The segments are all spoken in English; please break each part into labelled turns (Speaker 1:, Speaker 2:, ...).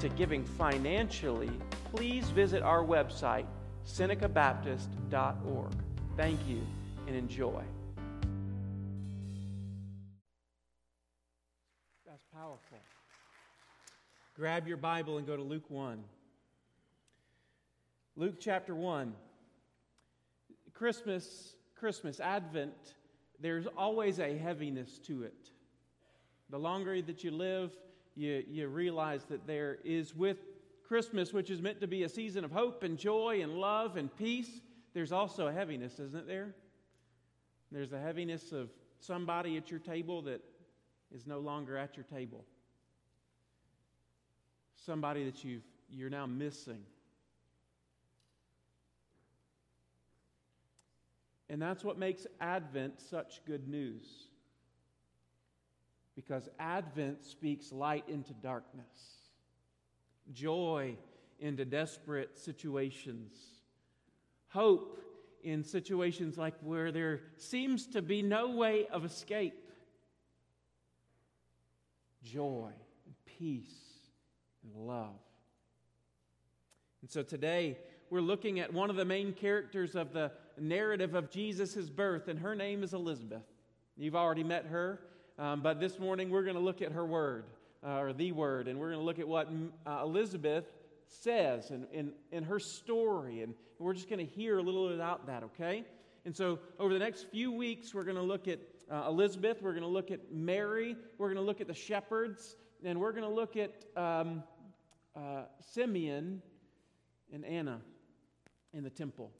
Speaker 1: to giving financially, please visit our website, senecabaptist.org. Thank you and enjoy. That's powerful. Grab your Bible and go to Luke 1. Luke chapter 1. Christmas, Christmas, Advent there's always a heaviness to it. The longer that you live, you, you realize that there is with Christmas, which is meant to be a season of hope and joy and love and peace, there's also a heaviness, isn't there? There's a heaviness of somebody at your table that is no longer at your table. Somebody that you've, you're now missing. And that's what makes Advent such good news. Because Advent speaks light into darkness, joy into desperate situations, hope in situations like where there seems to be no way of escape, joy and peace and love. And so today, we're looking at one of the main characters of the narrative of Jesus' birth, and her name is Elizabeth. You've already met her, um, but this morning we're going to look at her word, uh, or the word, and we're going to look at what uh, Elizabeth says in, in, in her story, and we're just going to hear a little bit about that, okay? And so, over the next few weeks, we're going to look at uh, Elizabeth, we're going to look at Mary, we're going to look at the shepherds, and we're going to look at um, uh, Simeon and Anna in the temple.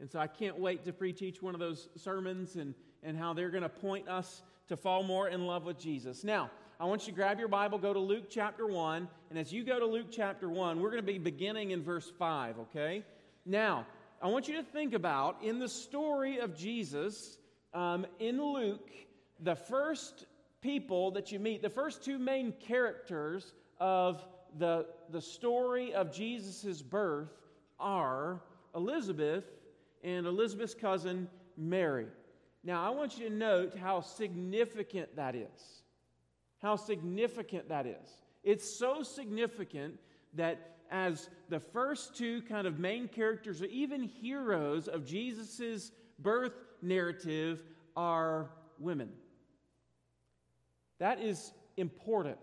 Speaker 1: And so I can't wait to preach each one of those sermons and, and how they're going to point us to fall more in love with Jesus. Now, I want you to grab your Bible, go to Luke chapter 1. And as you go to Luke chapter 1, we're going to be beginning in verse 5, okay? Now, I want you to think about in the story of Jesus um, in Luke, the first people that you meet, the first two main characters of the, the story of Jesus' birth are Elizabeth and Elizabeth's cousin, Mary. Now, I want you to note how significant that is. How significant that is. It's so significant that as the first two kind of main characters, or even heroes of Jesus' birth narrative, are women. That is important.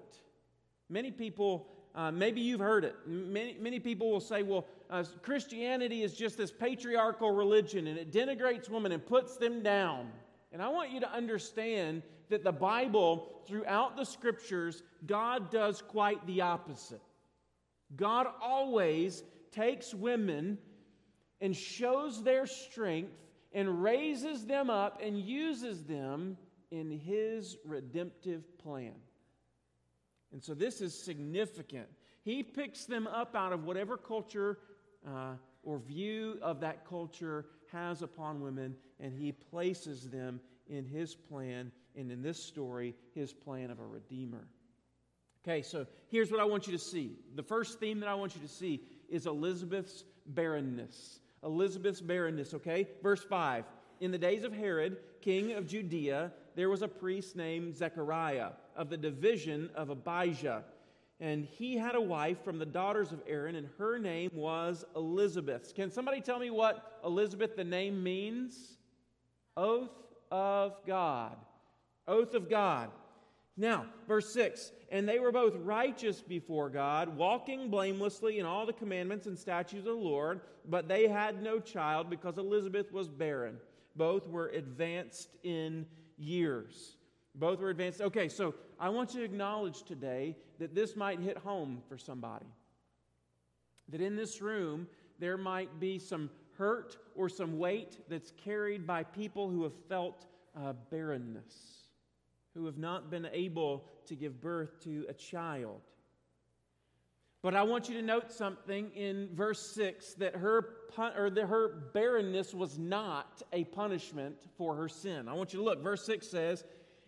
Speaker 1: Many people, uh, maybe you've heard it, many, many people will say, well, uh, Christianity is just this patriarchal religion and it denigrates women and puts them down. And I want you to understand that the Bible, throughout the scriptures, God does quite the opposite. God always takes women and shows their strength and raises them up and uses them in His redemptive plan. And so this is significant. He picks them up out of whatever culture uh, or view of that culture has upon women, and he places them in his plan, and in this story, his plan of a redeemer. Okay, so here's what I want you to see. The first theme that I want you to see is Elizabeth's barrenness. Elizabeth's barrenness, okay? Verse 5 In the days of Herod, king of Judea, there was a priest named Zechariah of the division of Abijah and he had a wife from the daughters of Aaron, and her name was Elizabeth. Can somebody tell me what Elizabeth, the name, means? Oath of God. Oath of God. Now, verse 6 And they were both righteous before God, walking blamelessly in all the commandments and statutes of the Lord, but they had no child because Elizabeth was barren. Both were advanced in years. Both were advanced. Okay, so I want you to acknowledge today that this might hit home for somebody. That in this room, there might be some hurt or some weight that's carried by people who have felt uh, barrenness, who have not been able to give birth to a child. But I want you to note something in verse 6 that her, or that her barrenness was not a punishment for her sin. I want you to look. Verse 6 says,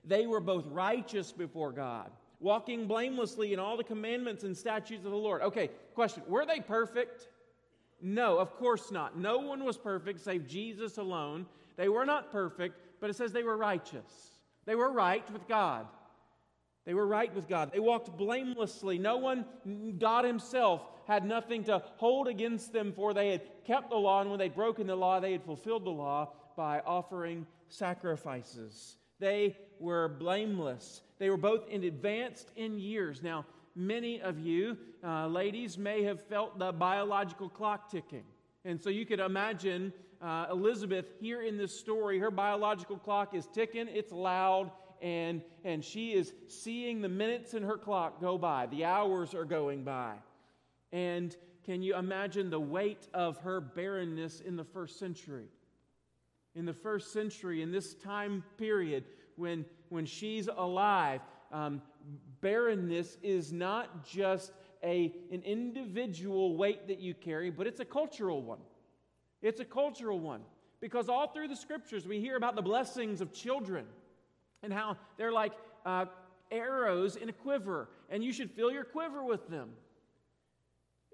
Speaker 1: They were both righteous before God, walking blamelessly in all the commandments and statutes of the Lord. Okay, question Were they perfect? No, of course not. No one was perfect save Jesus alone. They were not perfect, but it says they were righteous. They were right with God. They were right with God. They walked blamelessly. No one, God Himself, had nothing to hold against them, for they had kept the law, and when they'd broken the law, they had fulfilled the law by offering sacrifices. They were blameless. They were both in advanced in years. Now, many of you, uh, ladies, may have felt the biological clock ticking. And so you could imagine uh, Elizabeth here in this story, her biological clock is ticking, it's loud, and, and she is seeing the minutes in her clock go by. The hours are going by. And can you imagine the weight of her barrenness in the first century? In the first century, in this time period when, when she's alive, um, barrenness is not just a, an individual weight that you carry, but it's a cultural one. It's a cultural one. Because all through the scriptures, we hear about the blessings of children and how they're like uh, arrows in a quiver, and you should fill your quiver with them.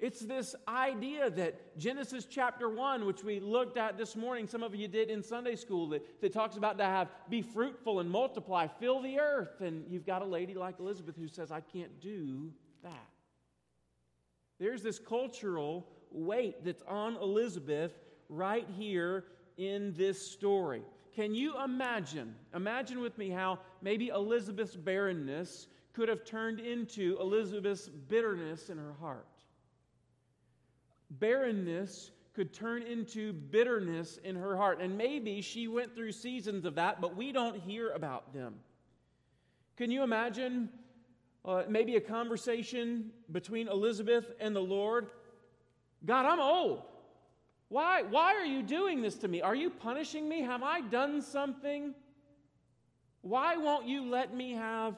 Speaker 1: It's this idea that Genesis chapter 1, which we looked at this morning, some of you did in Sunday school, that, that talks about to have be fruitful and multiply, fill the earth. And you've got a lady like Elizabeth who says, I can't do that. There's this cultural weight that's on Elizabeth right here in this story. Can you imagine? Imagine with me how maybe Elizabeth's barrenness could have turned into Elizabeth's bitterness in her heart. Barrenness could turn into bitterness in her heart. And maybe she went through seasons of that, but we don't hear about them. Can you imagine uh, maybe a conversation between Elizabeth and the Lord? God, I'm old. Why, why are you doing this to me? Are you punishing me? Have I done something? Why won't you let me have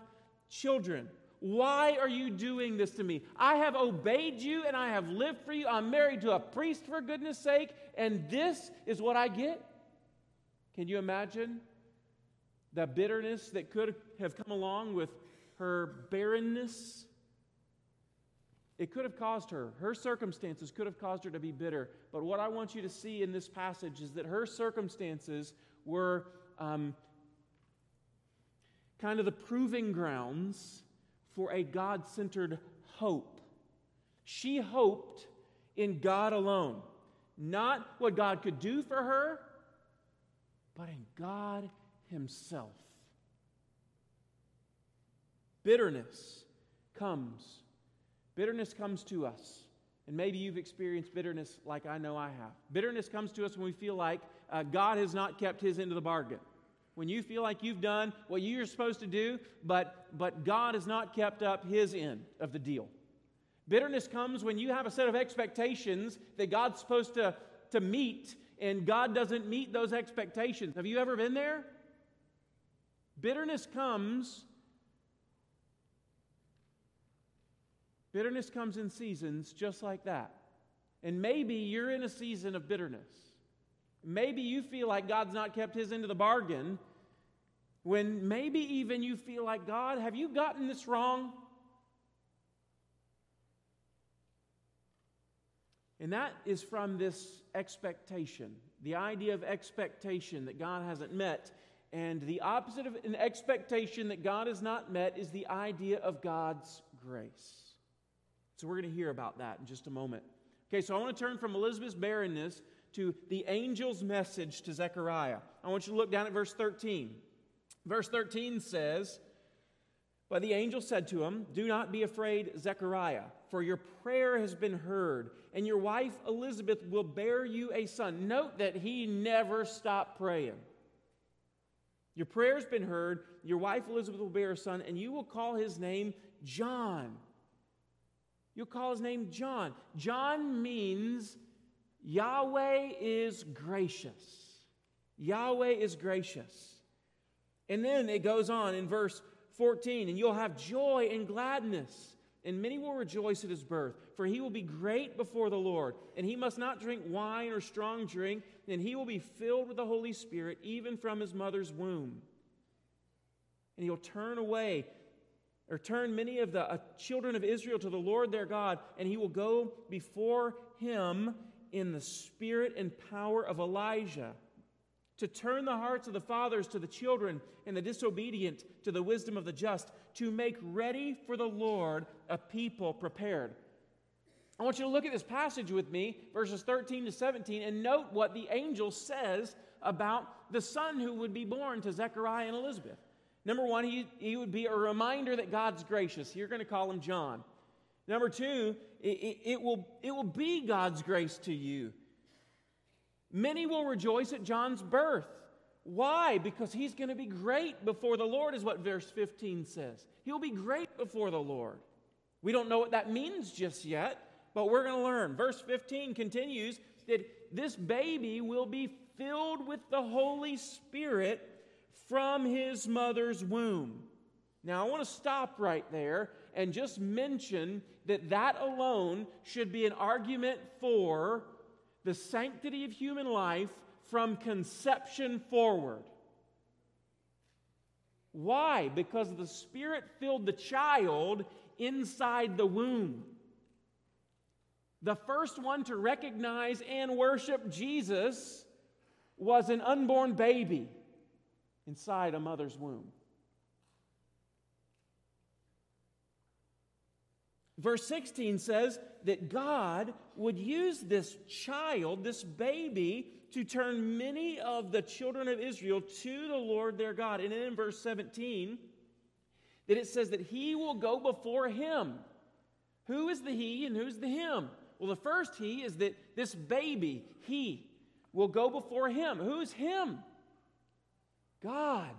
Speaker 1: children? Why are you doing this to me? I have obeyed you and I have lived for you. I'm married to a priest, for goodness sake, and this is what I get? Can you imagine the bitterness that could have come along with her barrenness? It could have caused her, her circumstances could have caused her to be bitter. But what I want you to see in this passage is that her circumstances were um, kind of the proving grounds for a God centered hope. She hoped in God alone, not what God could do for her, but in God Himself. Bitterness comes Bitterness comes to us. And maybe you've experienced bitterness like I know I have. Bitterness comes to us when we feel like uh, God has not kept his end of the bargain. When you feel like you've done what you're supposed to do, but, but God has not kept up his end of the deal. Bitterness comes when you have a set of expectations that God's supposed to, to meet, and God doesn't meet those expectations. Have you ever been there? Bitterness comes Bitterness comes in seasons just like that. And maybe you're in a season of bitterness. Maybe you feel like God's not kept his end of the bargain. When maybe even you feel like, God, have you gotten this wrong? And that is from this expectation, the idea of expectation that God hasn't met. And the opposite of an expectation that God has not met is the idea of God's grace. So we're going to hear about that in just a moment. Okay, so I want to turn from Elizabeth's barrenness to the angel's message to Zechariah. I want you to look down at verse 13. Verse 13 says, But the angel said to him, Do not be afraid, Zechariah, for your prayer has been heard, and your wife Elizabeth will bear you a son. Note that he never stopped praying. Your prayer's been heard, your wife Elizabeth will bear a son, and you will call his name John. You'll call his name John. John means Yahweh is gracious. Yahweh is gracious. And then it goes on in verse 14, and you'll have joy and gladness, and many will rejoice at his birth, for he will be great before the Lord, and he must not drink wine or strong drink, and he will be filled with the Holy Spirit even from his mother's womb. And he'll turn away or turn many of the uh, children of Israel to the Lord their God, and he will go before him in the spirit and power of Elijah to turn the hearts of the fathers to the children and the disobedient to the wisdom of the just, to make ready for the Lord a people prepared. I want you to look at this passage with me, verses 13 to 17, and note what the angel says about the son who would be born to Zechariah and Elizabeth. Number one, he, he would be a reminder that God's gracious. You're going to call him John. Number two, it, it, it, will, it will be God's grace to you. Many will rejoice at John's birth. Why? Because he's going to be great before the Lord, is what verse 15 says. He'll be great before the Lord. We don't know what that means just yet, but we're going to learn. Verse 15 continues that this baby will be filled with the Holy Spirit from his mother's womb. Now, I want to stop right there and just mention that that alone should be an argument for the sanctity of human life from conception forward. Why? Because the Spirit filled the child inside the womb. The first one to recognize and worship Jesus was an unborn baby inside a mother's womb. Verse 16 says that God would use this child, this baby, to turn many of the children of Israel to the Lord their God. And then in verse 17, that it says that he will go before him. Who is the he and who's the him? Well, the first he is that this baby, he, will go before him. Who's him? God.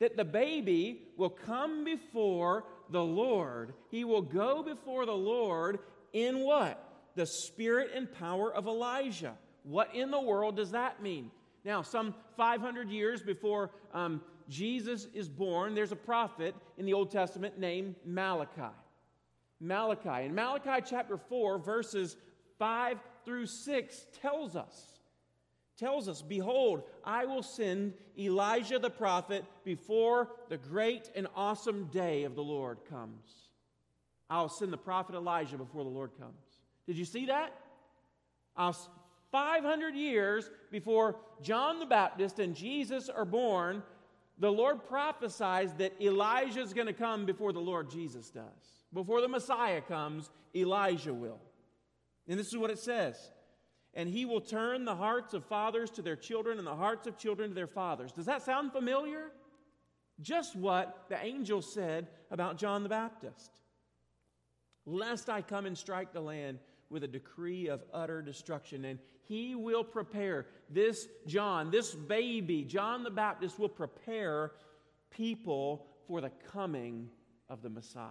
Speaker 1: That the baby will come before the Lord. He will go before the Lord in what? The spirit and power of Elijah. What in the world does that mean? Now, some 500 years before um, Jesus is born, there's a prophet in the Old Testament named Malachi. Malachi. And Malachi chapter 4, verses 5 through 6 tells us tells us, Behold, I will send Elijah the prophet before the great and awesome day of the Lord comes. I'll send the prophet Elijah before the Lord comes. Did you see that? Uh, I'll, 500 years before John the Baptist and Jesus are born, the Lord prophesies that Elijah is going to come before the Lord Jesus does. Before the Messiah comes, Elijah will. And this is what it says and he will turn the hearts of fathers to their children and the hearts of children to their fathers. Does that sound familiar? Just what the angel said about John the Baptist. Lest I come and strike the land with a decree of utter destruction. And he will prepare this John, this baby, John the Baptist, will prepare people for the coming of the Messiah.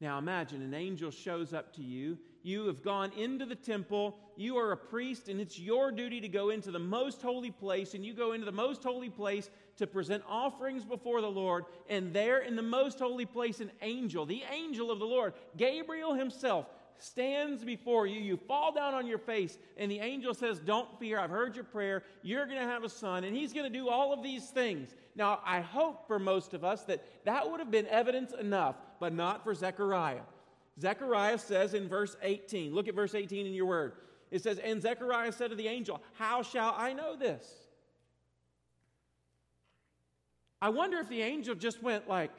Speaker 1: Now imagine an angel shows up to you you have gone into the temple. You are a priest, and it's your duty to go into the most holy place. And you go into the most holy place to present offerings before the Lord. And there in the most holy place, an angel, the angel of the Lord, Gabriel himself, stands before you. You fall down on your face, and the angel says, Don't fear. I've heard your prayer. You're going to have a son, and he's going to do all of these things. Now, I hope for most of us that that would have been evidence enough, but not for Zechariah. Zechariah says in verse 18, look at verse 18 in your word. It says, And Zechariah said to the angel, How shall I know this? I wonder if the angel just went like,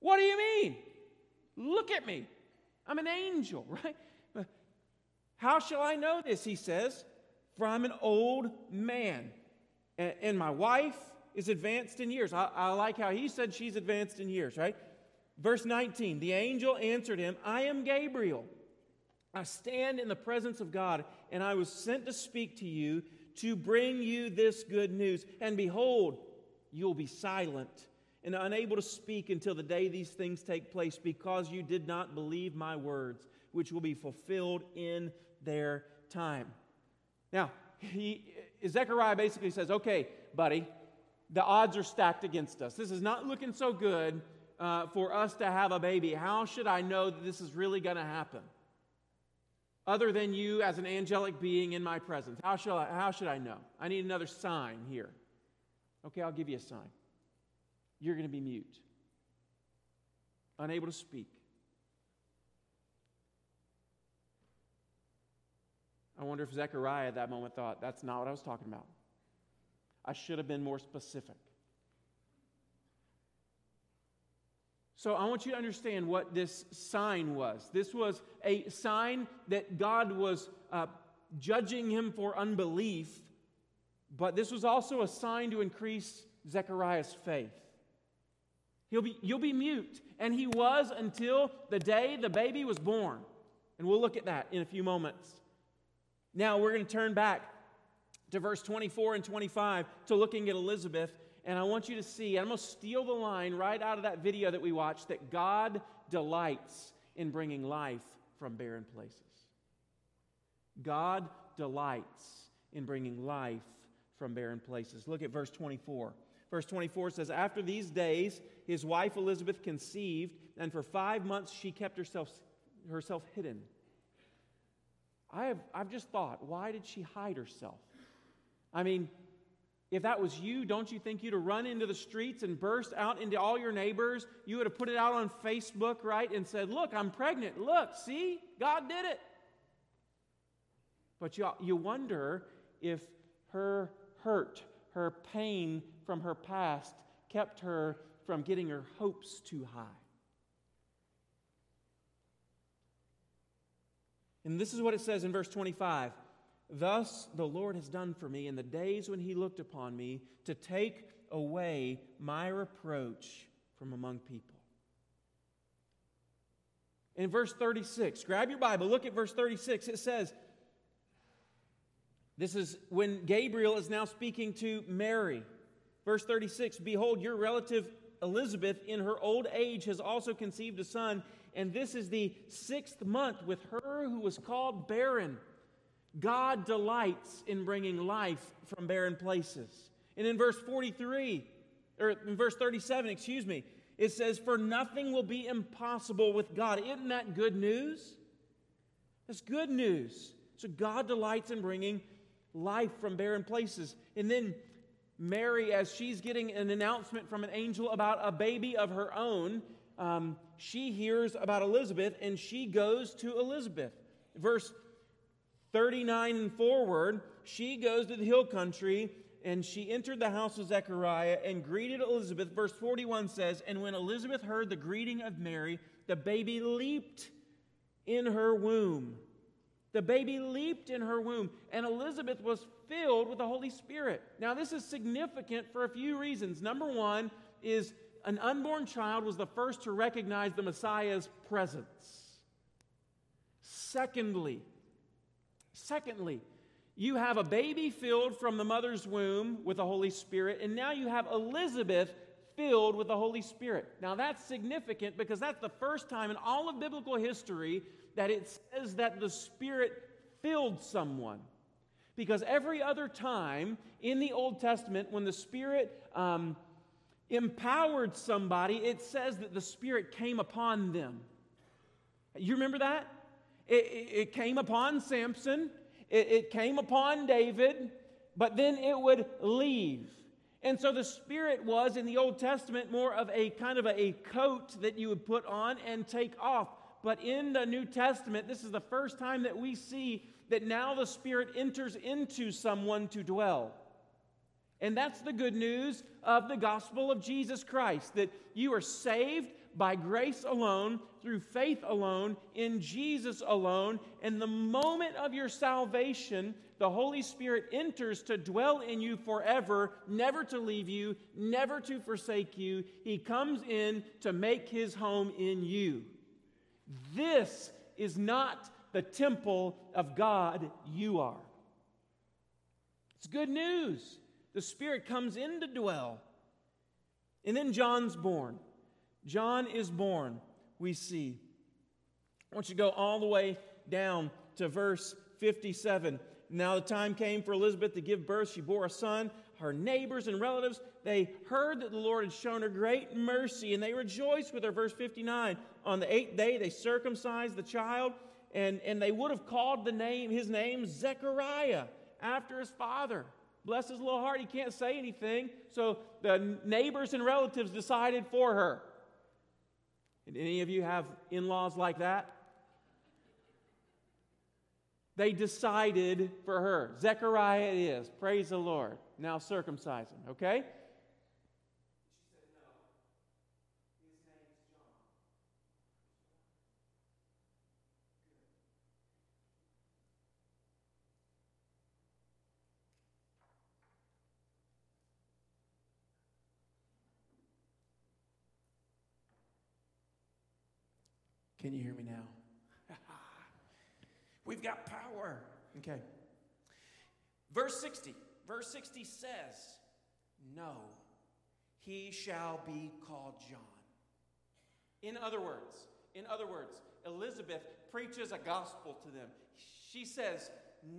Speaker 1: What do you mean? Look at me. I'm an angel, right? How shall I know this? He says, For I'm an old man, and, my wife is advanced in years. I, I like how he said she's advanced in years, right? Verse 19 The angel answered him, I am Gabriel. I stand in the presence of God, and I was sent to speak to you to bring you this good news. And behold, you'll be silent and unable to speak until the day these things take place, because you did not believe my words, which will be fulfilled in their time. Now, he, Zechariah basically says, Okay, buddy, the odds are stacked against us. This is not looking so good uh, for us to have a baby? How should I know that this is really going to happen? Other than you as an angelic being in my presence. How should, I, how should I know? I need another sign here. Okay, I'll give you a sign. You're going to be mute, unable to speak. I wonder if Zechariah at that moment thought, that's not what I was talking about. I should have been more specific. So I want you to understand what this sign was. This was a sign that God was uh, judging him for unbelief, but this was also a sign to increase Zechariah's faith. He'll be, you'll be mute. And he was until the day the baby was born. And we'll look at that in a few moments. Now we're going to turn back to verse 24 and 25 to looking at Elizabeth. And I want you to see, I'm going to steal the line right out of that video that we watched that God delights in bringing life from barren places. God delights in bringing life from barren places. Look at verse 24. Verse 24 says, After these days, his wife Elizabeth conceived, and for five months she kept herself, herself hidden I have, I've just thought, why did she hide herself? I mean, if that was you, don't you think you'd have run into the streets and burst out into all your neighbors? You would have put it out on Facebook, right? And said, Look, I'm pregnant. Look, see? God did it. But you, you wonder if her hurt, her pain from her past kept her from getting her hopes too high. And this is what it says in verse 25 Thus the Lord has done for me in the days when he looked upon me to take away my reproach from among people. In verse 36, grab your Bible, look at verse 36. It says, This is when Gabriel is now speaking to Mary. Verse 36 Behold, your relative Elizabeth in her old age has also conceived a son and this is the sixth month with her who was called barren. God delights in bringing life from barren places. And in verse 43, or in verse 37, excuse me, it says, For nothing will be impossible with God. Isn't that good news? That's good news. So God delights in bringing life from barren places. And then Mary, as she's getting an announcement from an angel about a baby of her own, um, she hears about Elizabeth and she goes to Elizabeth. Verse 39 and forward, she goes to the hill country and she entered the house of Zechariah and greeted Elizabeth. Verse 41 says, And when Elizabeth heard the greeting of Mary, the baby leaped in her womb. The baby leaped in her womb, and Elizabeth was filled with the Holy Spirit. Now, this is significant for a few reasons. Number one is an unborn child was the first to recognize the Messiah's presence. Secondly, secondly, you have a baby filled from the mother's womb with the Holy Spirit, and now you have Elizabeth filled with the Holy Spirit. Now that's significant because that's the first time in all of biblical history that it says that the Spirit filled someone. Because every other time in the Old Testament, when the Spirit um, empowered somebody, it says that the Spirit came upon them. You remember that? It, it, it came upon Samson, it, it came upon David, but then it would leave. And so the Spirit was in the Old Testament more of a kind of a, a, coat that you would put on and take off. But in the New Testament, this is the first time that we see that now the Spirit enters into someone to dwell. And that's the good news of the gospel of Jesus Christ that you are saved by grace alone, through faith alone, in Jesus alone. And the moment of your salvation, the Holy Spirit enters to dwell in you forever, never to leave you, never to forsake you. He comes in to make his home in you. This is not the temple of God you are. It's good news the Spirit comes in to dwell. And then John's born. John is born, we see. I want you to go all the way down to verse 57. Now the time came for Elizabeth to give birth. She bore a son. her neighbors and relatives, they heard that the Lord had shown her great mercy, and they rejoiced with her. Verse 59 On the eighth day, they circumcised the child, and, and they would have called the name, his name Zechariah, after his father. Bless his little heart, he can't say anything. So the neighbors and relatives decided for her. Any of you have in laws like that? They decided for her. Zechariah it is. Praise the Lord. Now circumcise him, okay? Can you hear me now? We've got power. Okay. Verse 60. Verse 60 says, No, he shall be called John. In other words, in other words, Elizabeth preaches a gospel to them. She says,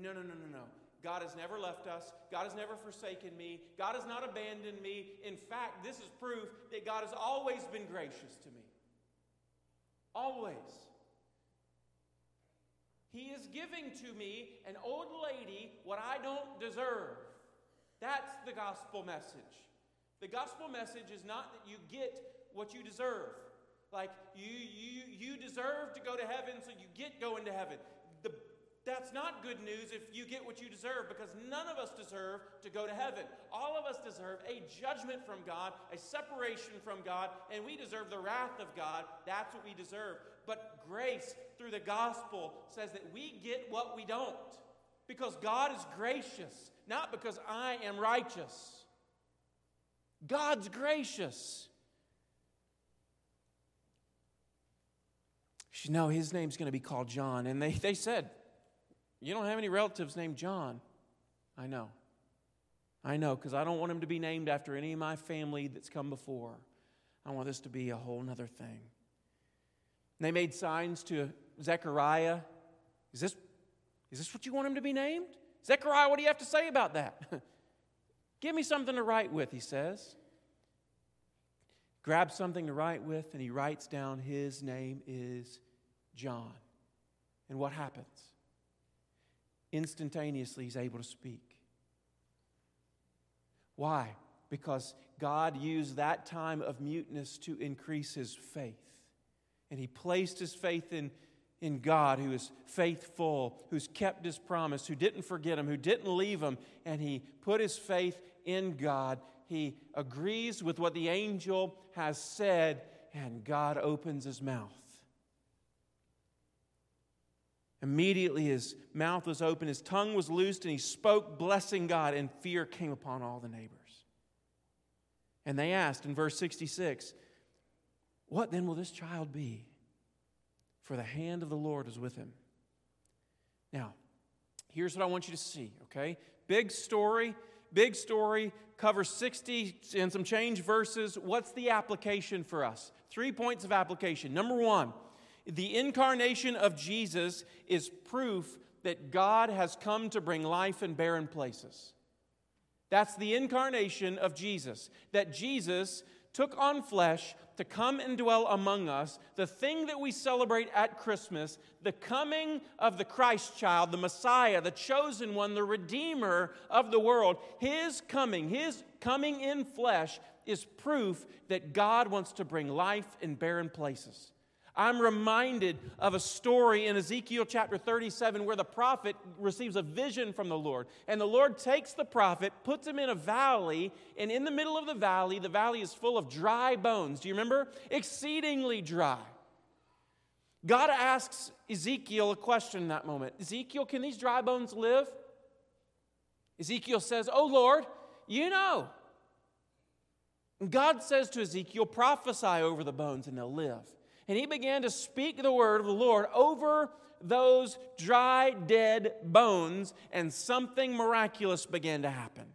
Speaker 1: No, no, no, no, no. God has never left us. God has never forsaken me. God has not abandoned me. In fact, this is proof that God has always been gracious to me. Always. He is giving to me, an old lady, what I don't deserve. That's the gospel message. The gospel message is not that you get what you deserve. Like you, you, you deserve to go to heaven, so you get going to heaven. That's not good news if you get what you deserve because none of us deserve to go to heaven. All of us deserve a judgment from God, a separation from God, and we deserve the wrath of God. That's what we deserve. But grace through the gospel says that we get what we don't because God is gracious, not because I am righteous. God's gracious. No, his name's going to be called John. And they, they said, you don't have any relatives named John. I know. I know, because I don't want him to be named after any of my family that's come before. I want this to be a whole other thing. And they made signs to Zechariah. Is this, is this what you want him to be named? Zechariah, what do you have to say about that? Give me something to write with, he says. Grabs something to write with, and he writes down his name is John. And what happens? Instantaneously he's able to speak. Why? Because God used that time of muteness to increase his faith. And he placed his faith in, in God, who is faithful, who's kept his promise, who didn't forget him, who didn't leave him, and he put his faith in God. He agrees with what the angel has said, and God opens his mouth. Immediately his mouth was open, his tongue was loosed, and he spoke, blessing God, and fear came upon all the neighbors. And they asked in verse 66, What then will this child be? For the hand of the Lord is with him. Now, here's what I want you to see, okay? Big story, big story, covers 60 and some change verses. What's the application for us? Three points of application. Number one, the incarnation of Jesus is proof that God has come to bring life in barren places. That's the incarnation of Jesus. That Jesus took on flesh to come and dwell among us, the thing that we celebrate at Christmas, the coming of the Christ child, the Messiah, the chosen one, the Redeemer of the world, his coming, his coming in flesh is proof that God wants to bring life in barren places. I'm reminded of a story in Ezekiel chapter 37 where the prophet receives a vision from the Lord. And the Lord takes the prophet, puts him in a valley, and in the middle of the valley, the valley is full of dry bones. Do you remember? Exceedingly dry. God asks Ezekiel a question in that moment Ezekiel, can these dry bones live? Ezekiel says, Oh Lord, you know. And God says to Ezekiel, prophesy over the bones and they'll live. And he began to speak the word of the Lord over those dry, dead bones, and something miraculous began to happen.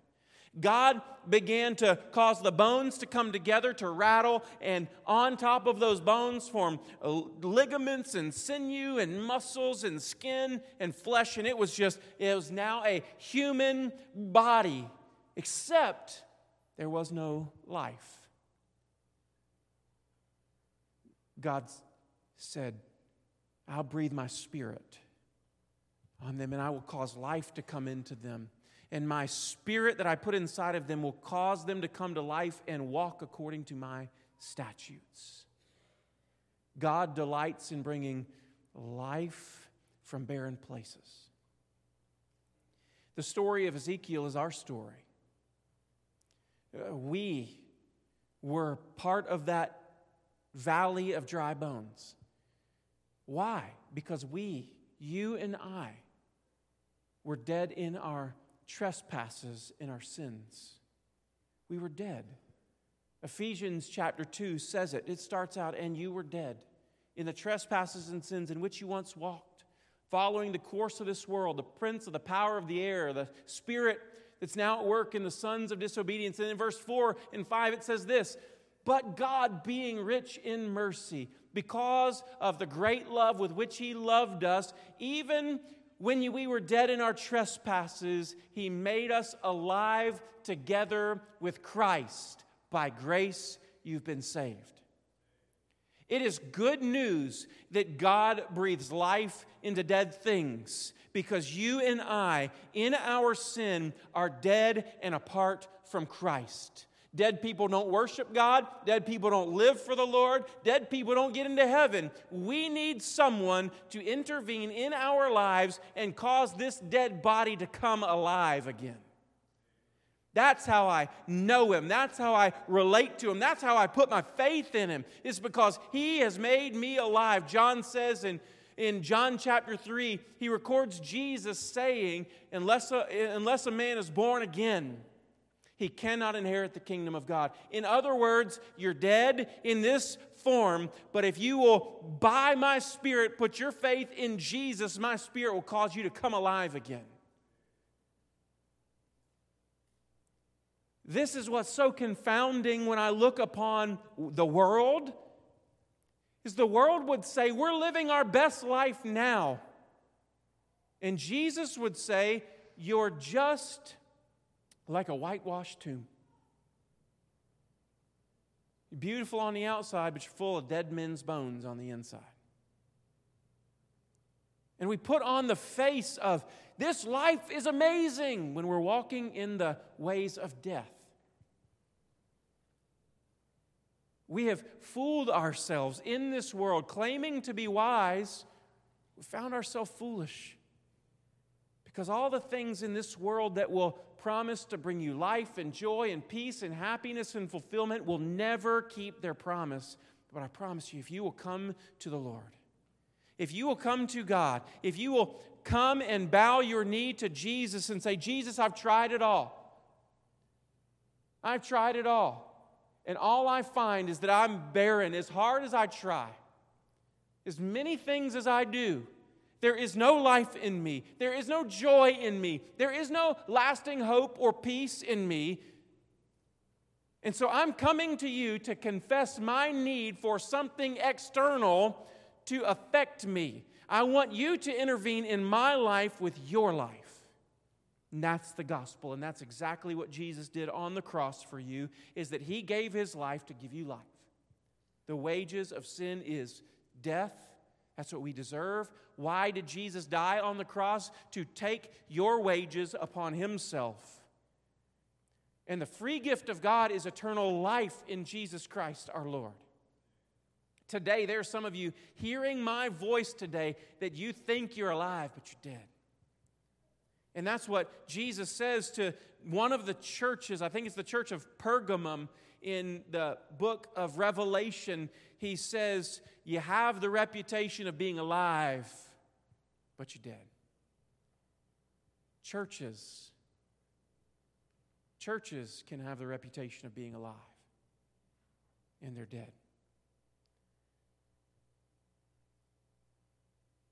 Speaker 1: God began to cause the bones to come together, to rattle, and on top of those bones form uh, ligaments and sinew and muscles and skin and flesh. And it was just, it was now a human body except there was no life. God said, I'll breathe my spirit on them, and I will cause life to come into them. And my spirit that I put inside of them will cause them to come to life and walk according to my statutes. God delights in bringing life from barren places. The story of Ezekiel is our story. Uh, we were part of that valley of dry bones. Why? Because we, you and I, were dead in our trespasses in our sins. We were dead. Ephesians chapter 2 says it. It starts out, and you were dead in the trespasses and sins in which you once walked, following the course of this world, the prince of the power of the air, the spirit that's now at work in the sons of disobedience. And in verse 4 and 5, it says this But God, being rich in mercy, because of the great love with which He loved us, even when we were dead in our trespasses, He made us alive together with Christ. By grace, you've been saved. It is good news that God breathes life into dead things because you and I, in our sin, are dead and apart from Christ. Dead people don't worship God. Dead people don't live for the Lord. Dead people don't get into heaven. We need someone to intervene in our lives and cause this dead body to come alive again. That's how I know him. That's how I relate to him. That's how I put my faith in him. It's because he has made me alive. John says in, in John chapter 3, he records Jesus saying, unless a, unless a man is born again, he cannot inherit the kingdom of God. In other words, you're dead in this form, but if you will, by my spirit, put your faith in Jesus, my spirit will cause you to come alive again. This is what's so confounding when I look upon the world is the world would say we're living our best life now. And Jesus would say you're just like a whitewashed tomb. You're beautiful on the outside, but you're full of dead men's bones on the inside. And we put on the face of this life is amazing when we're walking in the ways of death. We have fooled ourselves in this world, claiming to be wise. We found ourselves foolish. Because all the things in this world that will promise to bring you life and joy and peace and happiness and fulfillment will never keep their promise. But I promise you, if you will come to the Lord, if you will come to God, if you will come and bow your knee to Jesus and say, Jesus, I've tried it all. I've tried it all. And all I find is that I'm barren as hard as I try, as many things as I do. There is no life in me. There is no joy in me. There is no lasting hope or peace in me. And so I'm coming to you to confess my need for something external to affect me. I want you to intervene in my life with your life. And that's the gospel, and that's exactly what Jesus did on the cross for you, is that he gave his life to give you life. The wages of sin is death. That's what we deserve. Why did Jesus die on the cross? To take your wages upon himself. And the free gift of God is eternal life in Jesus Christ our Lord. Today, there are some of you hearing my voice today that you think you're alive, but you're dead. And that's what Jesus says to one of the churches, I think it's the church of Pergamum in the book of Revelation. He says, You have the reputation of being alive, but you're dead. Churches, churches can have the reputation of being alive, and they're dead.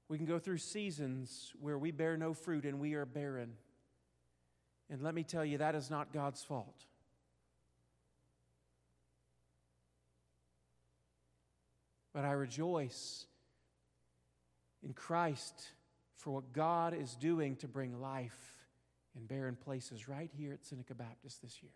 Speaker 1: We can go through seasons where we bear no fruit and we are barren. And let me tell you, that is not God's fault. But I rejoice in Christ for what God is doing to bring life in barren places right here at Seneca Baptist this year.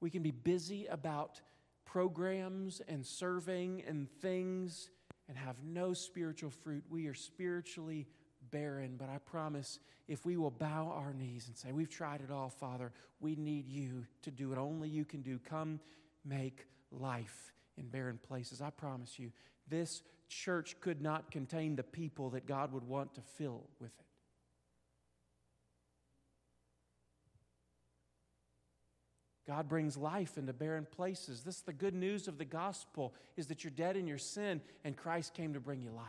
Speaker 1: We can be busy about programs and serving and things and have no spiritual fruit. We are spiritually barren, but I promise if we will bow our knees and say, We've tried it all, Father, we need you to do what only you can do. Come make life in barren places. I promise you, this church could not contain the people that God would want to fill with it. God brings life into barren places. This is the good news of the gospel is that you're dead in your sin and Christ came to bring you life.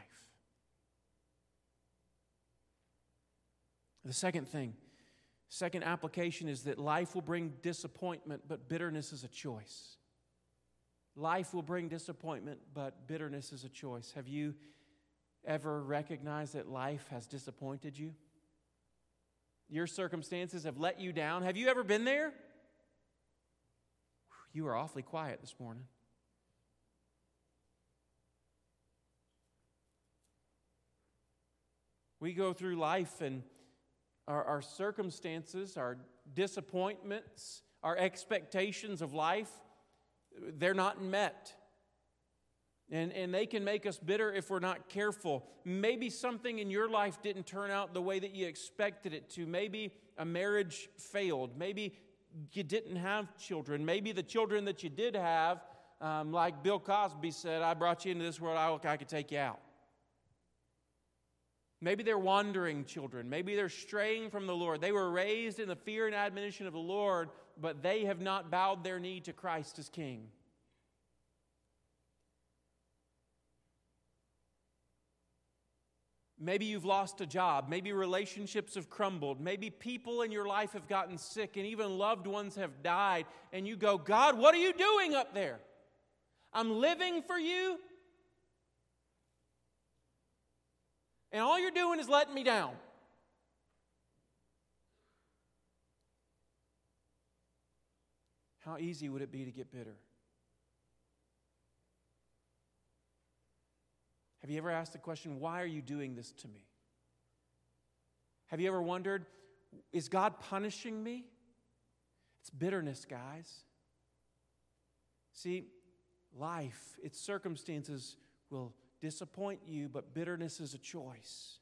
Speaker 1: The second thing, second application is that life will bring disappointment, but bitterness is a choice. Life will bring disappointment, but bitterness is a choice. Have you ever recognized that life has disappointed you? Your circumstances have let you down. Have you ever been there? You are awfully quiet this morning. We go through life and our, our circumstances, our disappointments, our expectations of life they're not met. And, and they can make us bitter if we're not careful. Maybe something in your life didn't turn out the way that you expected it to. Maybe a marriage failed. Maybe you didn't have children. Maybe the children that you did have, um, like Bill Cosby said, I brought you into this world, I, I could take you out. Maybe they're wandering children. Maybe they're straying from the Lord. They were raised in the fear and admonition of the Lord, but they have not bowed their knee to Christ as King. Maybe you've lost a job. Maybe relationships have crumbled. Maybe people in your life have gotten sick and even loved ones have died. And you go, God, what are you doing up there? I'm living for you. And all you're doing is letting me down. How easy would it be to get bitter? Have you ever asked the question, why are you doing this to me? Have you ever wondered, is God punishing me? It's bitterness, guys. See, life, its circumstances will disappoint you, but bitterness is a choice.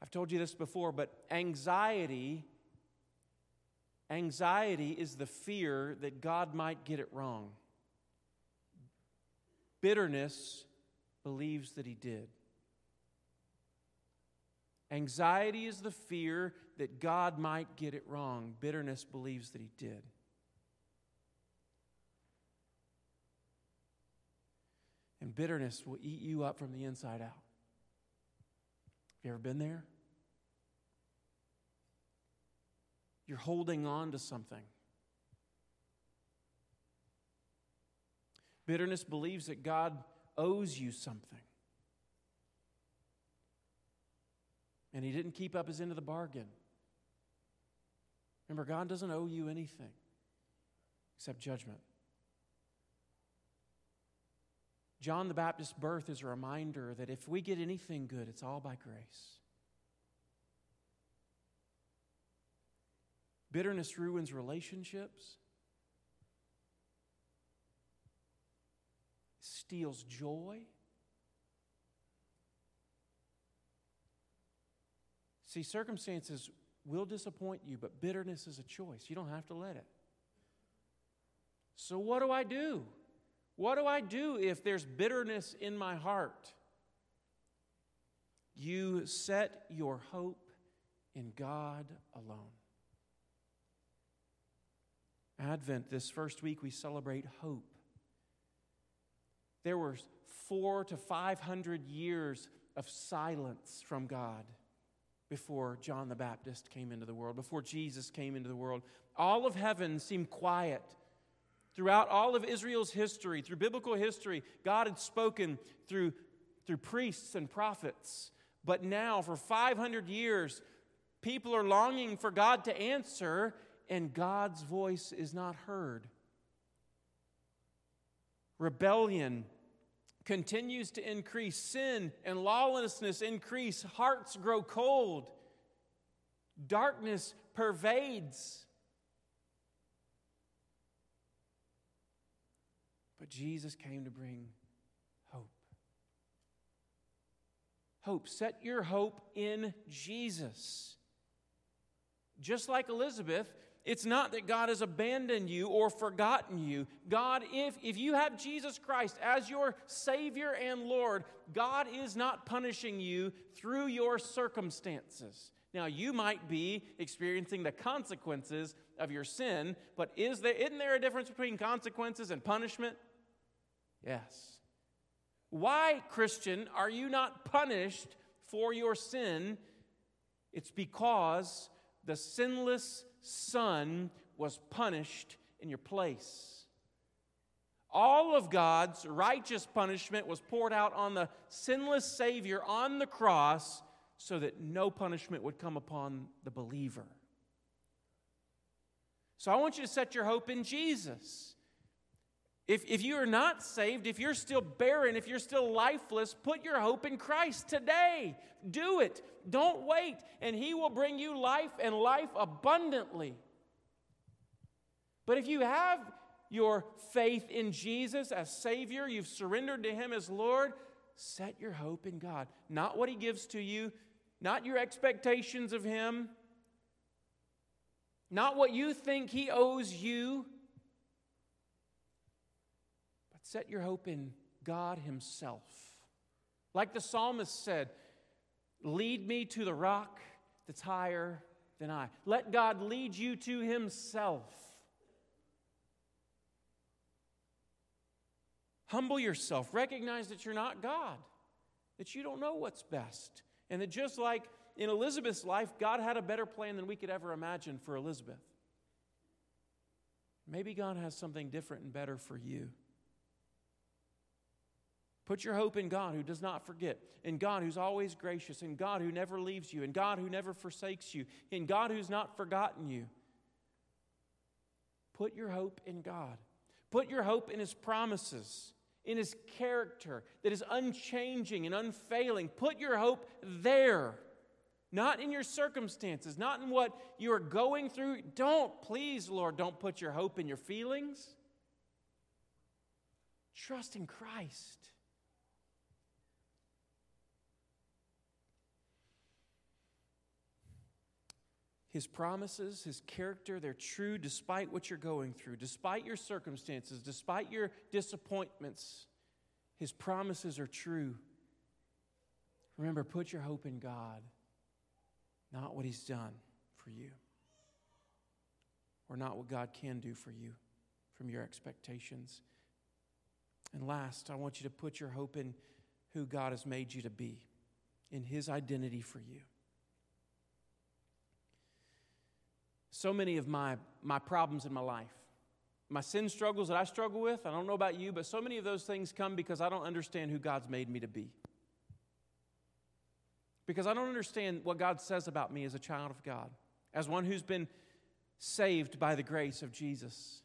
Speaker 1: I've told you this before, but anxiety Anxiety is the fear that God might get it wrong. Bitterness believes that He did. Anxiety is the fear that God might get it wrong. Bitterness believes that He did. And bitterness will eat you up from the inside out. Have you ever been there? You're holding on to something. Bitterness believes that God owes you something. And he didn't keep up his end of the bargain. Remember, God doesn't owe you anything except judgment. John the Baptist's birth is a reminder that if we get anything good, it's all by grace. Bitterness ruins relationships, steals joy. See, circumstances will disappoint you, but bitterness is a choice. You don't have to let it. So, what do I do? What do I do if there's bitterness in my heart? You set your hope in God alone. Advent, this first week, we celebrate hope. There were four to 500 years of silence from God before John the Baptist came into the world, before Jesus came into the world. All of heaven seemed quiet. Throughout all of Israel's history, through biblical history, God had spoken through, through priests and prophets. But now, for 500 years, people are longing for God to answer, and God's voice is not heard. Rebellion continues to increase, sin and lawlessness increase, hearts grow cold, darkness pervades. Jesus came to bring hope. Hope. Set your hope in Jesus. Just like Elizabeth, it's not that God has abandoned you or forgotten you. God, if, if you have Jesus Christ as your Savior and Lord, God is not punishing you through your circumstances. Now, you might be experiencing the consequences of your sin, but is there, isn't there a difference between consequences and punishment? Yes. Why, Christian, are you not punished for your sin? It's because the sinless Son was punished in your place. All of God's righteous punishment was poured out on the sinless Savior on the cross so that no punishment would come upon the believer. So I want you to set your hope in Jesus. If, if you are not saved, if you're still barren, if you're still lifeless, put your hope in Christ today. Do it. Don't wait, and He will bring you life and life abundantly. But if you have your faith in Jesus as Savior, you've surrendered to Him as Lord, set your hope in God. Not what He gives to you, not your expectations of Him, not what you think He owes you Set your hope in God Himself. Like the psalmist said, Lead me to the rock that's higher than I. Let God lead you to Himself. Humble yourself. Recognize that you're not God, that you don't know what's best. And that just like in Elizabeth's life, God had a better plan than we could ever imagine for Elizabeth. Maybe God has something different and better for you. Put your hope in God who does not forget, in God who's always gracious, in God who never leaves you, in God who never forsakes you, in God who's not forgotten you. Put your hope in God. Put your hope in His promises, in His character that is unchanging and unfailing. Put your hope there, not in your circumstances, not in what you are going through. Don't, please, Lord, don't put your hope in your feelings. Trust in Christ. His promises, His character, they're true despite what you're going through, despite your circumstances, despite your disappointments. His promises are true. Remember, put your hope in God, not what He's done for you, or not what God can do for you from your expectations. And last, I want you to put your hope in who God has made you to be, in His identity for you. So many of my, my problems in my life, my sin struggles that I struggle with, I don't know about you, but so many of those things come because I don't understand who God's made me to be. Because I don't understand what God says about me as a child of God, as one who's been saved by the grace of Jesus.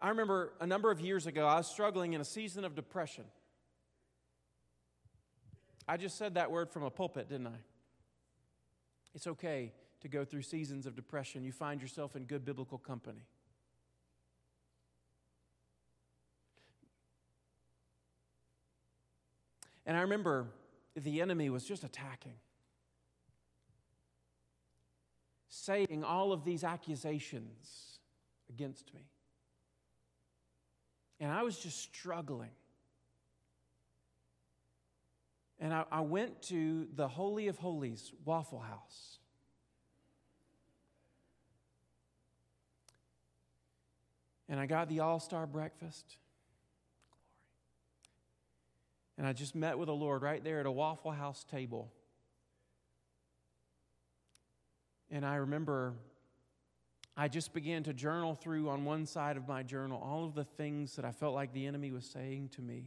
Speaker 1: I remember a number of years ago, I was struggling in a season of depression. I just said that word from a pulpit, didn't I? It's okay to go through seasons of depression. You find yourself in good biblical company. And I remember the enemy was just attacking, saying all of these accusations against me. And I was just struggling. And I, I went to the Holy of Holies Waffle House. And I got the all star breakfast. And I just met with the Lord right there at a Waffle House table. And I remember I just began to journal through on one side of my journal all of the things that I felt like the enemy was saying to me.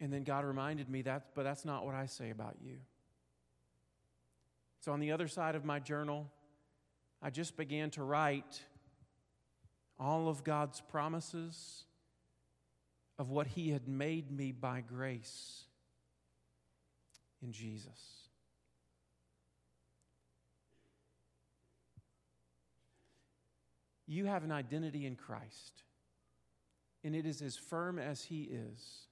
Speaker 1: And then God reminded me that, but that's not what I say about you. So on the other side of my journal, I just began to write all of God's promises, of what He had made me by grace in Jesus. You have an identity in Christ, and it is as firm as He is.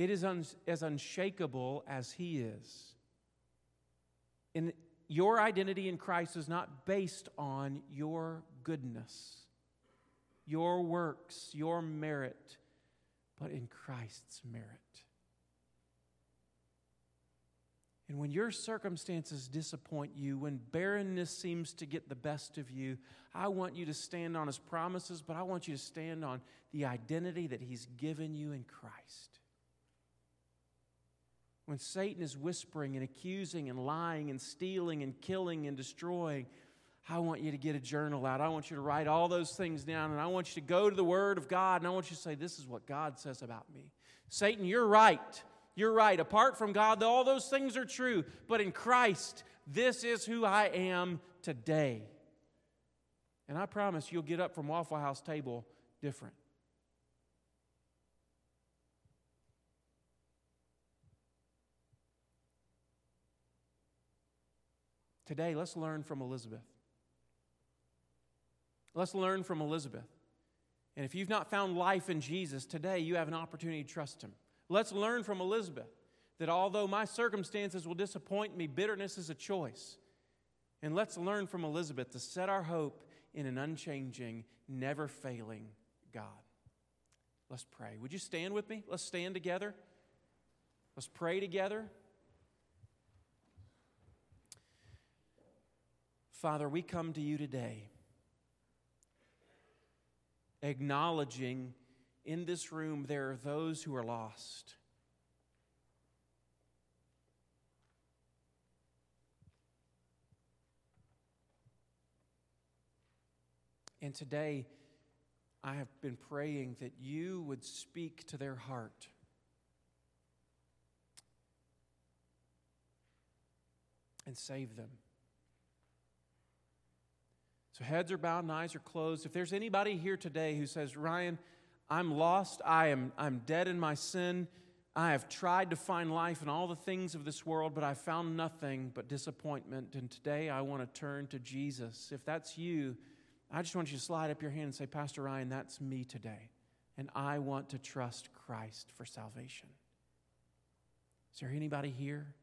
Speaker 1: It is un- as unshakable as He is. And your identity in Christ is not based on your goodness, your works, your merit, but in Christ's merit. And when your circumstances disappoint you, when barrenness seems to get the best of you, I want you to stand on His promises, but I want you to stand on the identity that He's given you in Christ. When Satan is whispering and accusing and lying and stealing and killing and destroying, I want you to get a journal out. I want you to write all those things down, and I want you to go to the Word of God, and I want you to say, This is what God says about me. Satan, you're right. You're right. Apart from God, all those things are true. But in Christ, this is who I am today. And I promise you'll get up from Waffle House table different. Today, let's learn from Elizabeth. Let's learn from Elizabeth. And if you've not found life in Jesus, today you have an opportunity to trust Him. Let's learn from Elizabeth that although my circumstances will disappoint me, bitterness is a choice. And let's learn from Elizabeth to set our hope in an unchanging, never failing God. Let's pray. Would you stand with me? Let's stand together. Let's pray together. Father, we come to you today acknowledging in this room, there are those who are lost. And today, I have been praying that you would speak to their heart. And save them. So, heads are bowed and eyes are closed. If there's anybody here today who says, Ryan, I'm lost. I am I'm dead in my sin. I have tried to find life in all the things of this world, but I found nothing but disappointment. And today I want to turn to Jesus. If that's you, I just want you to slide up your hand and say, Pastor Ryan, that's me today. And I want to trust Christ for salvation. Is there anybody here?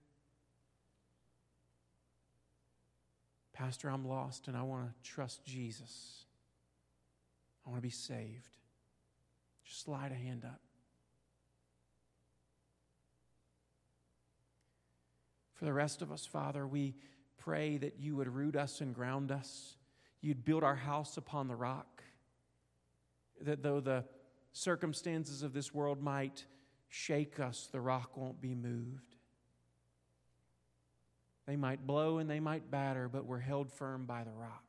Speaker 1: Pastor, I'm lost and I want to trust Jesus. I want to be saved. Just slide a hand up. For the rest of us, Father, we pray that you would root us and ground us. You'd build our house upon the rock. That though the circumstances of this world might shake us, the rock won't be moved. They might blow and they might batter, but we're held firm by the rock.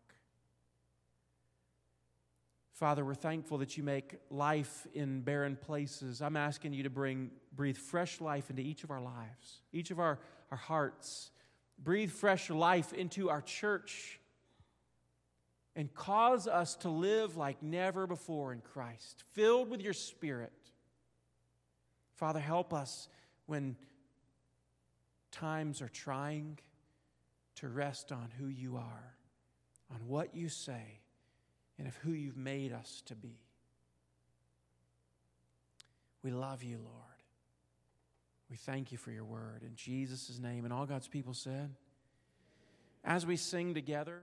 Speaker 1: Father, we're thankful that you make life in barren places. I'm asking you to bring, breathe fresh life into each of our lives, each of our, our hearts. Breathe fresh life into our church and cause us to live like never before in Christ, filled with your Spirit. Father, help us when times are trying to rest on who you are, on what you say and of who you've made us to be. We love you, Lord. We thank you for your word in Jesus' name. And all God's people said, as we sing together,